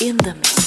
in the mix.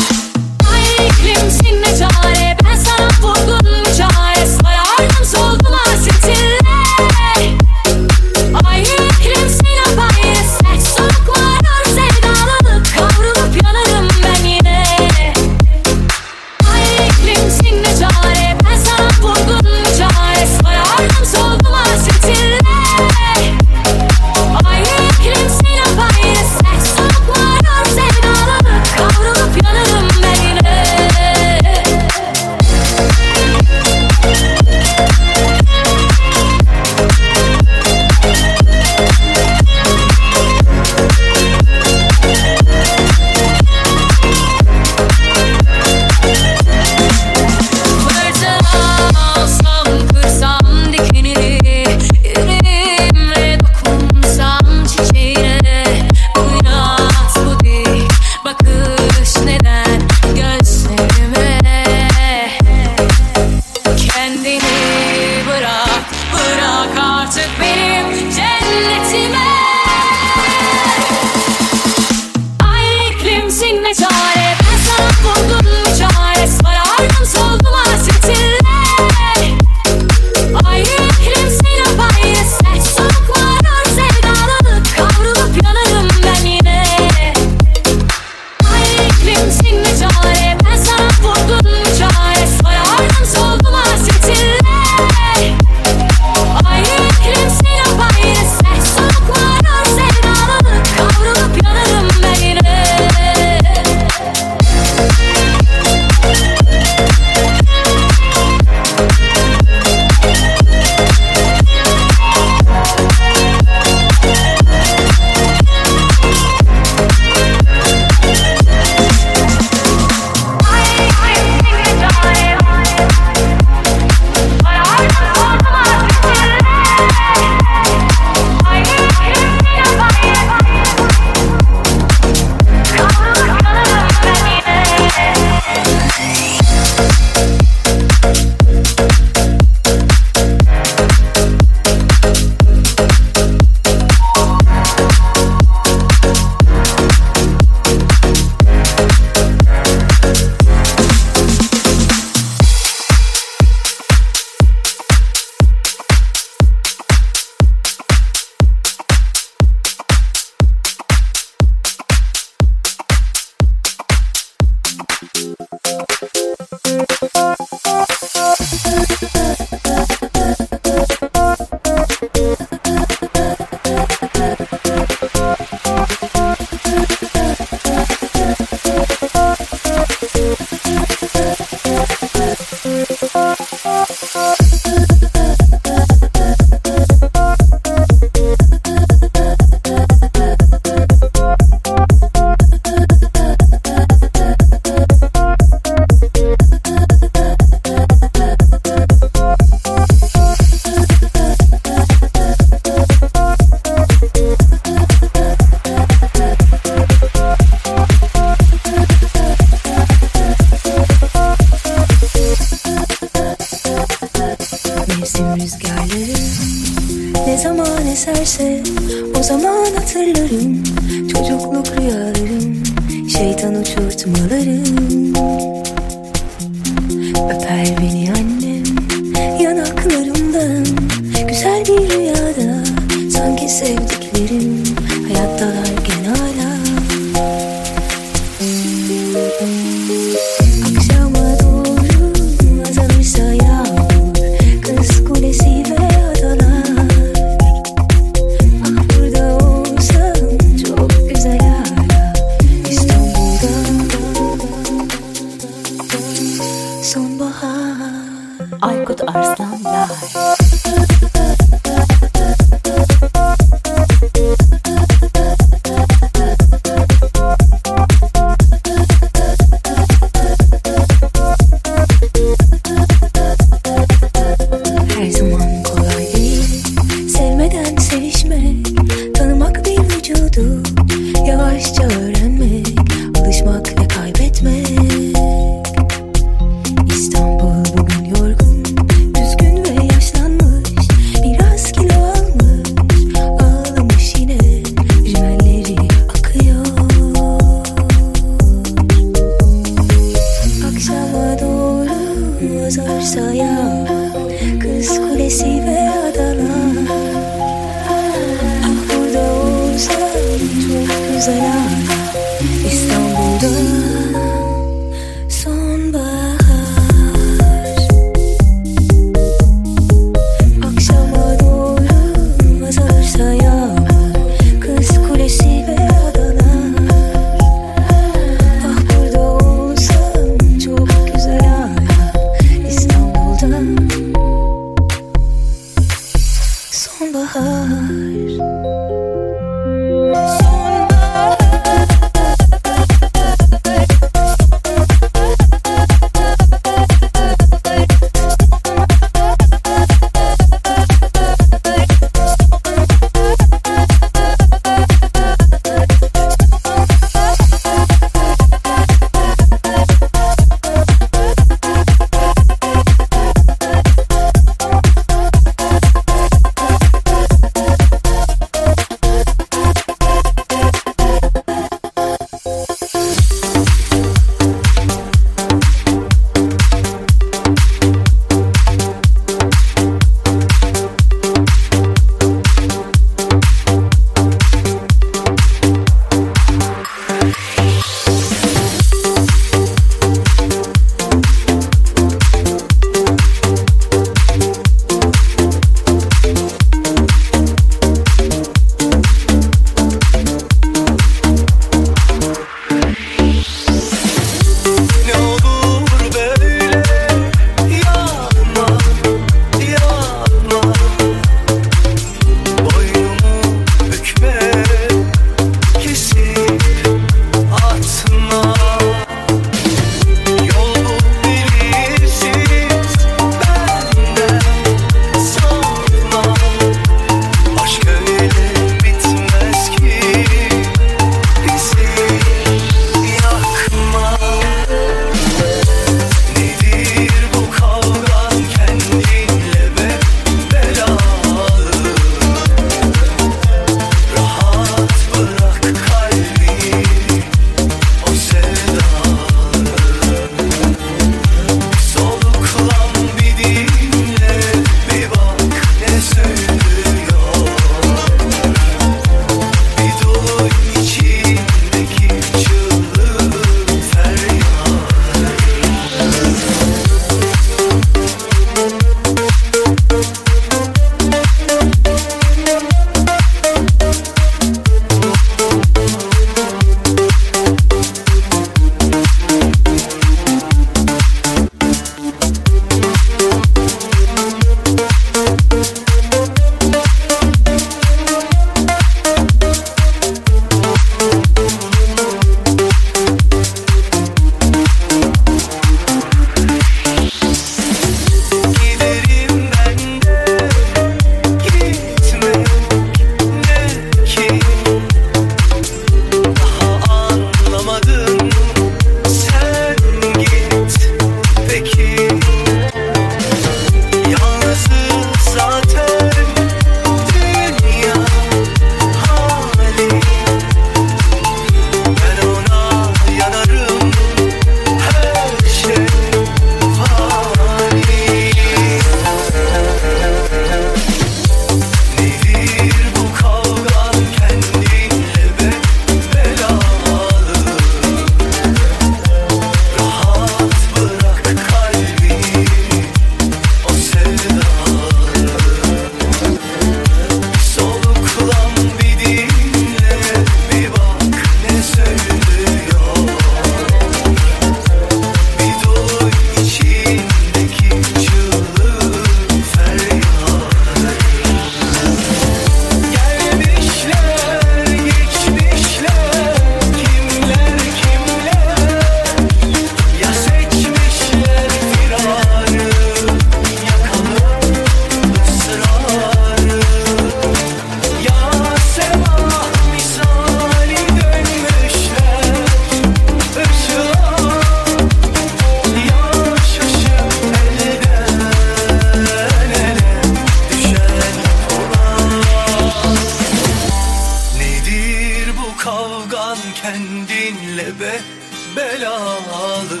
belalı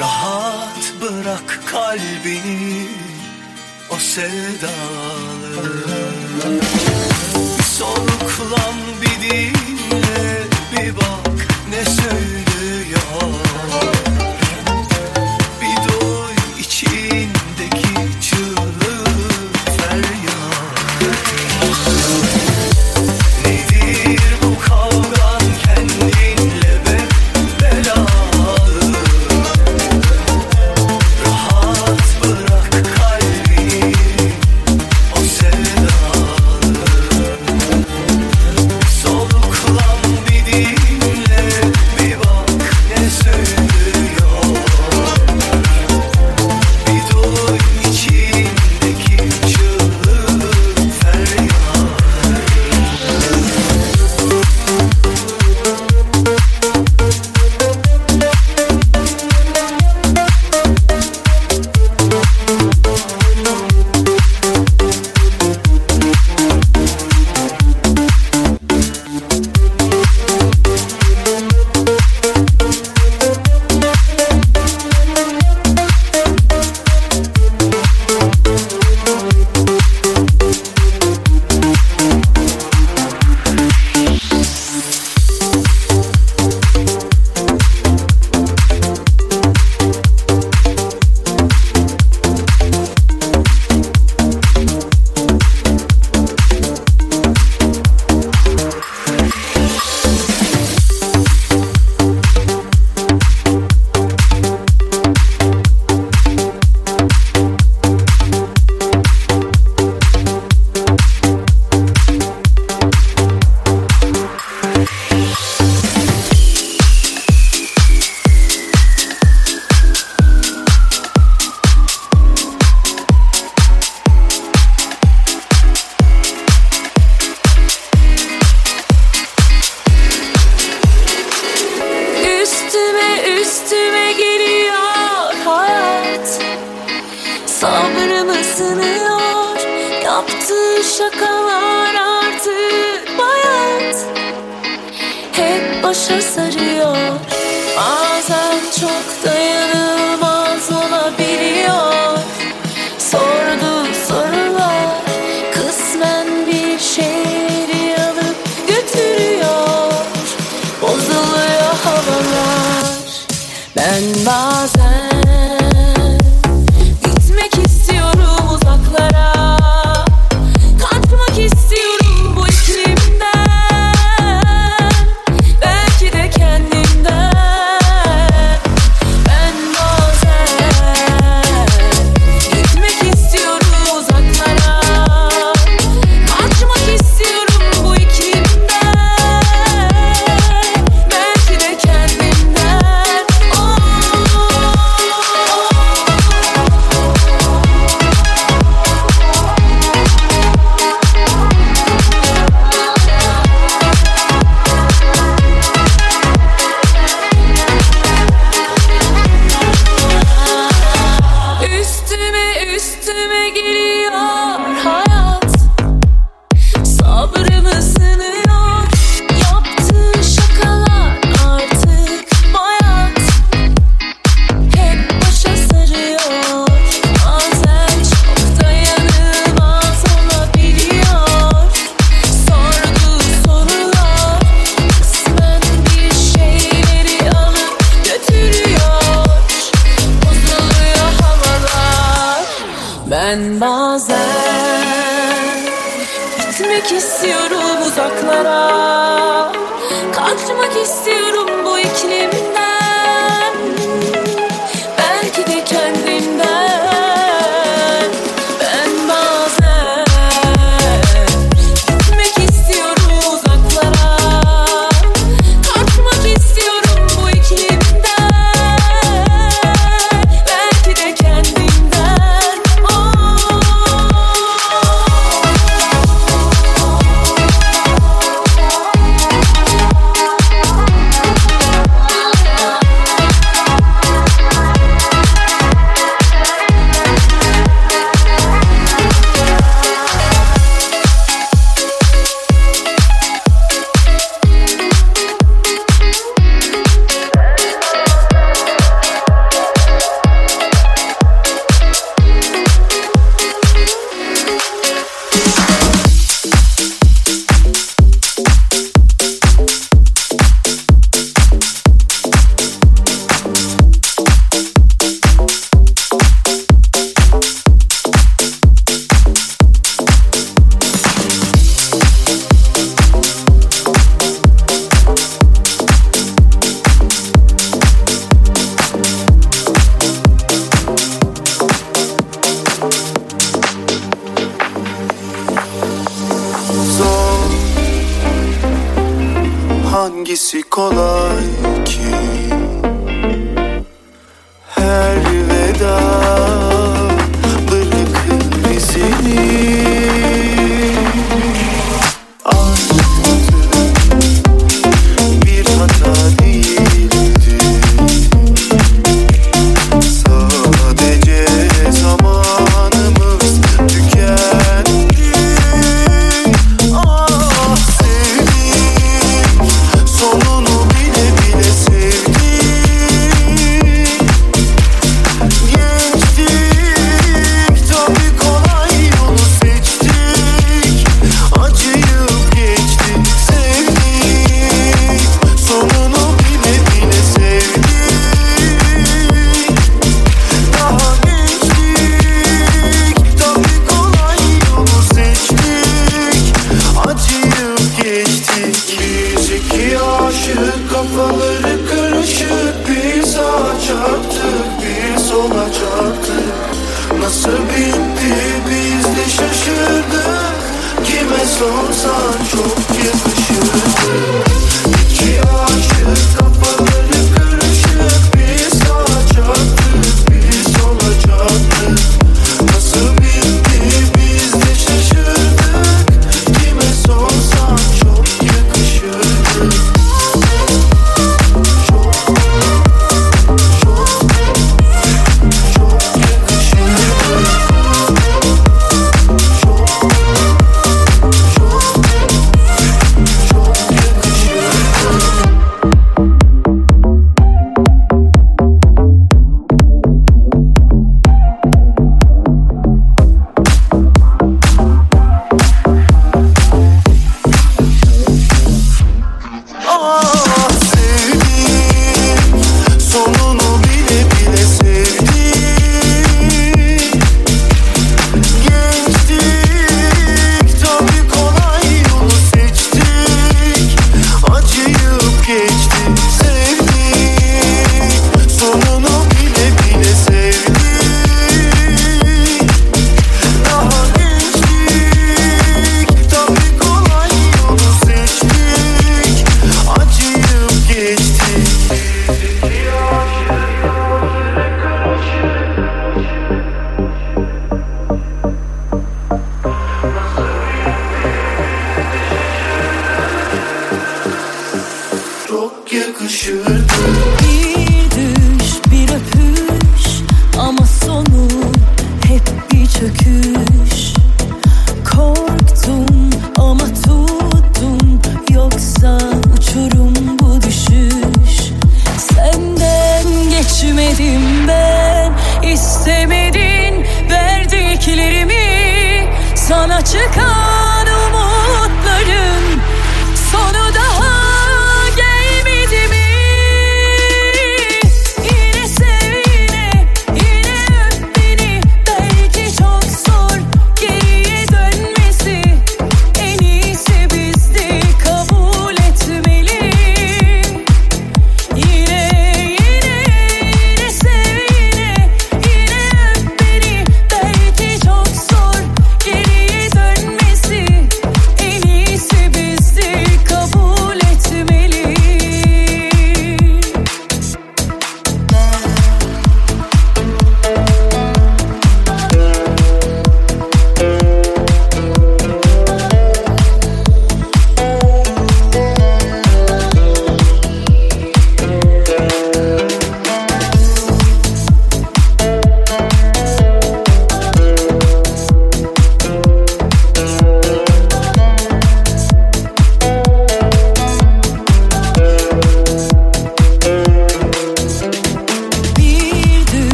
Rahat bırak kalbini o sevdalı. Bir soluklan bir dinle bir bak ne söylüyor. color.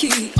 key.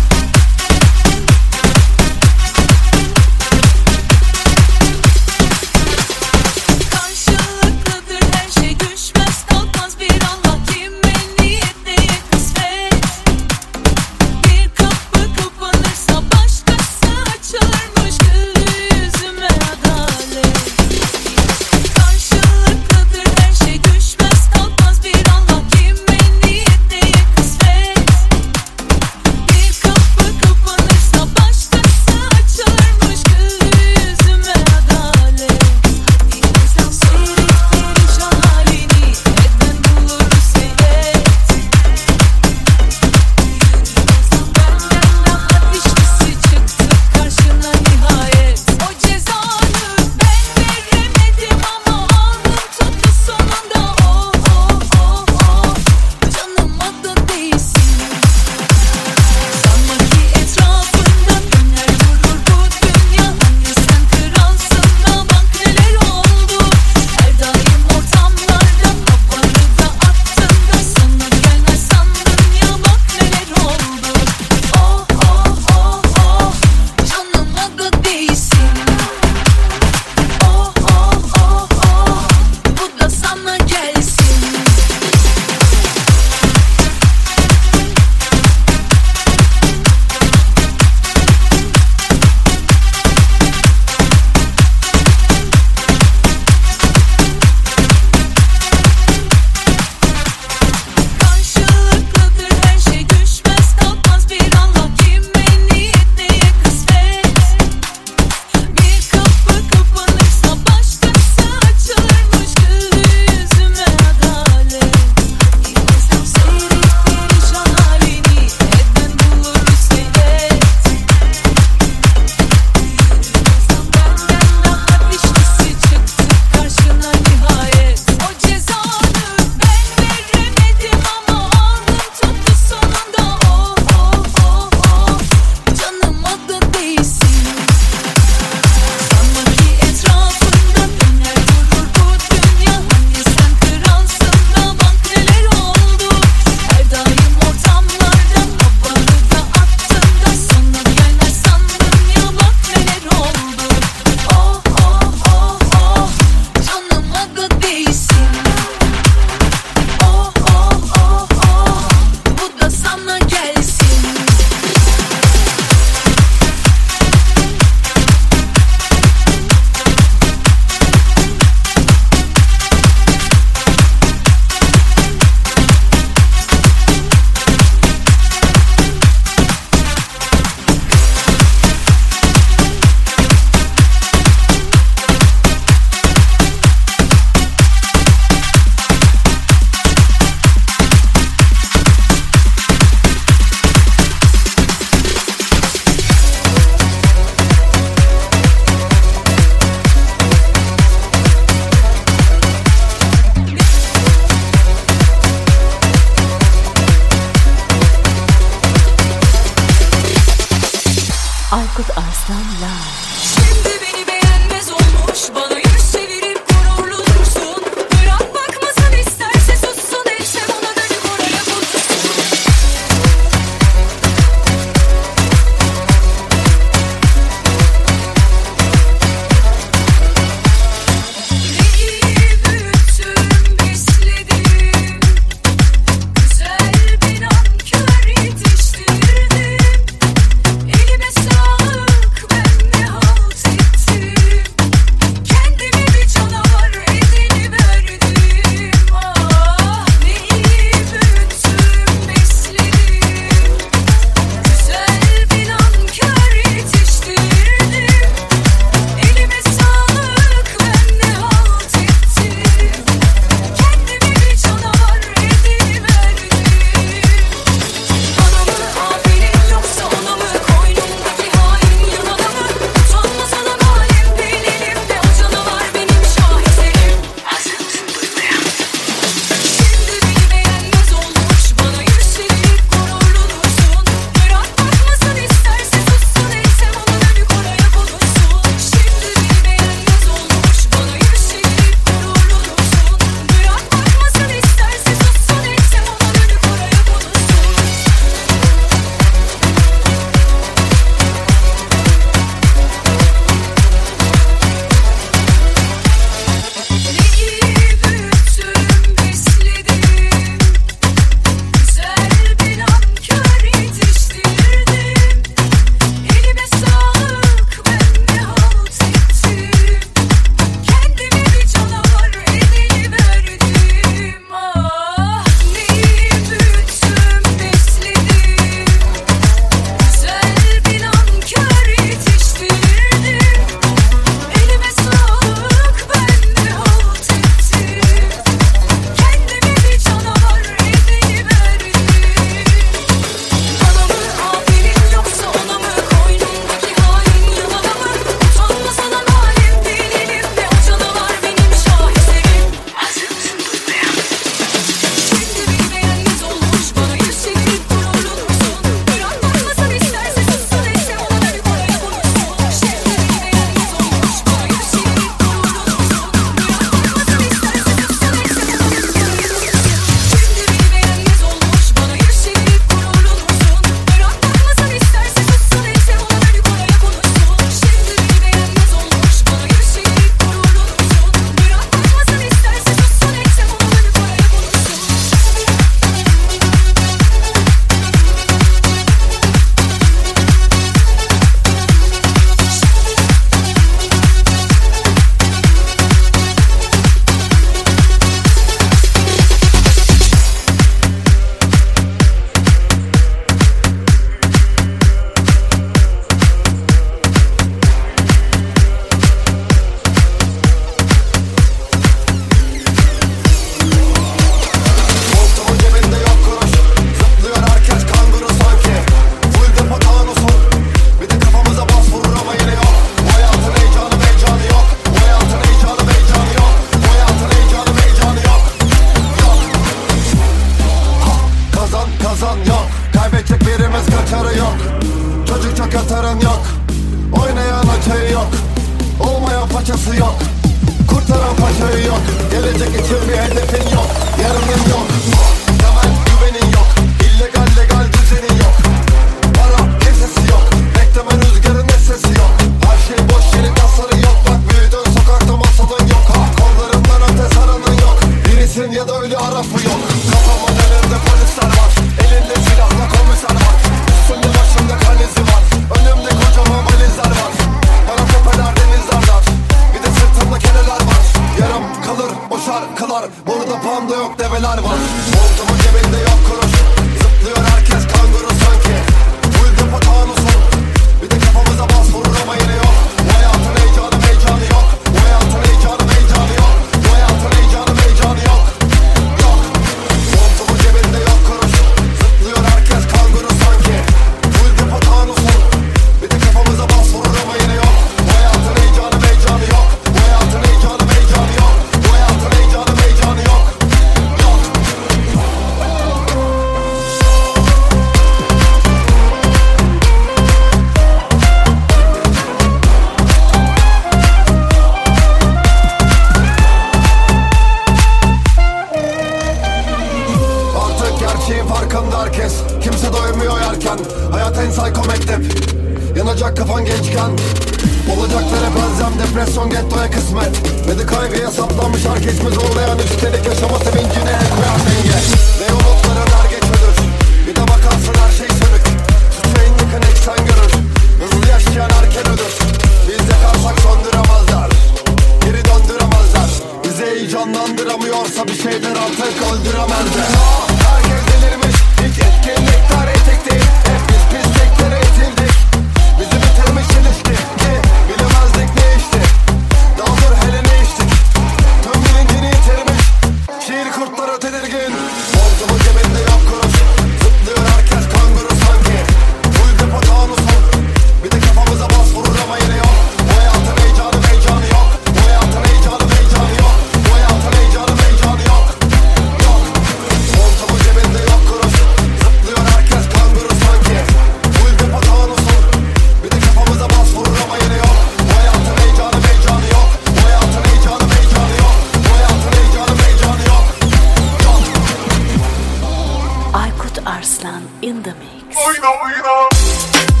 Arslan in the mix. Kim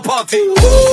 Party.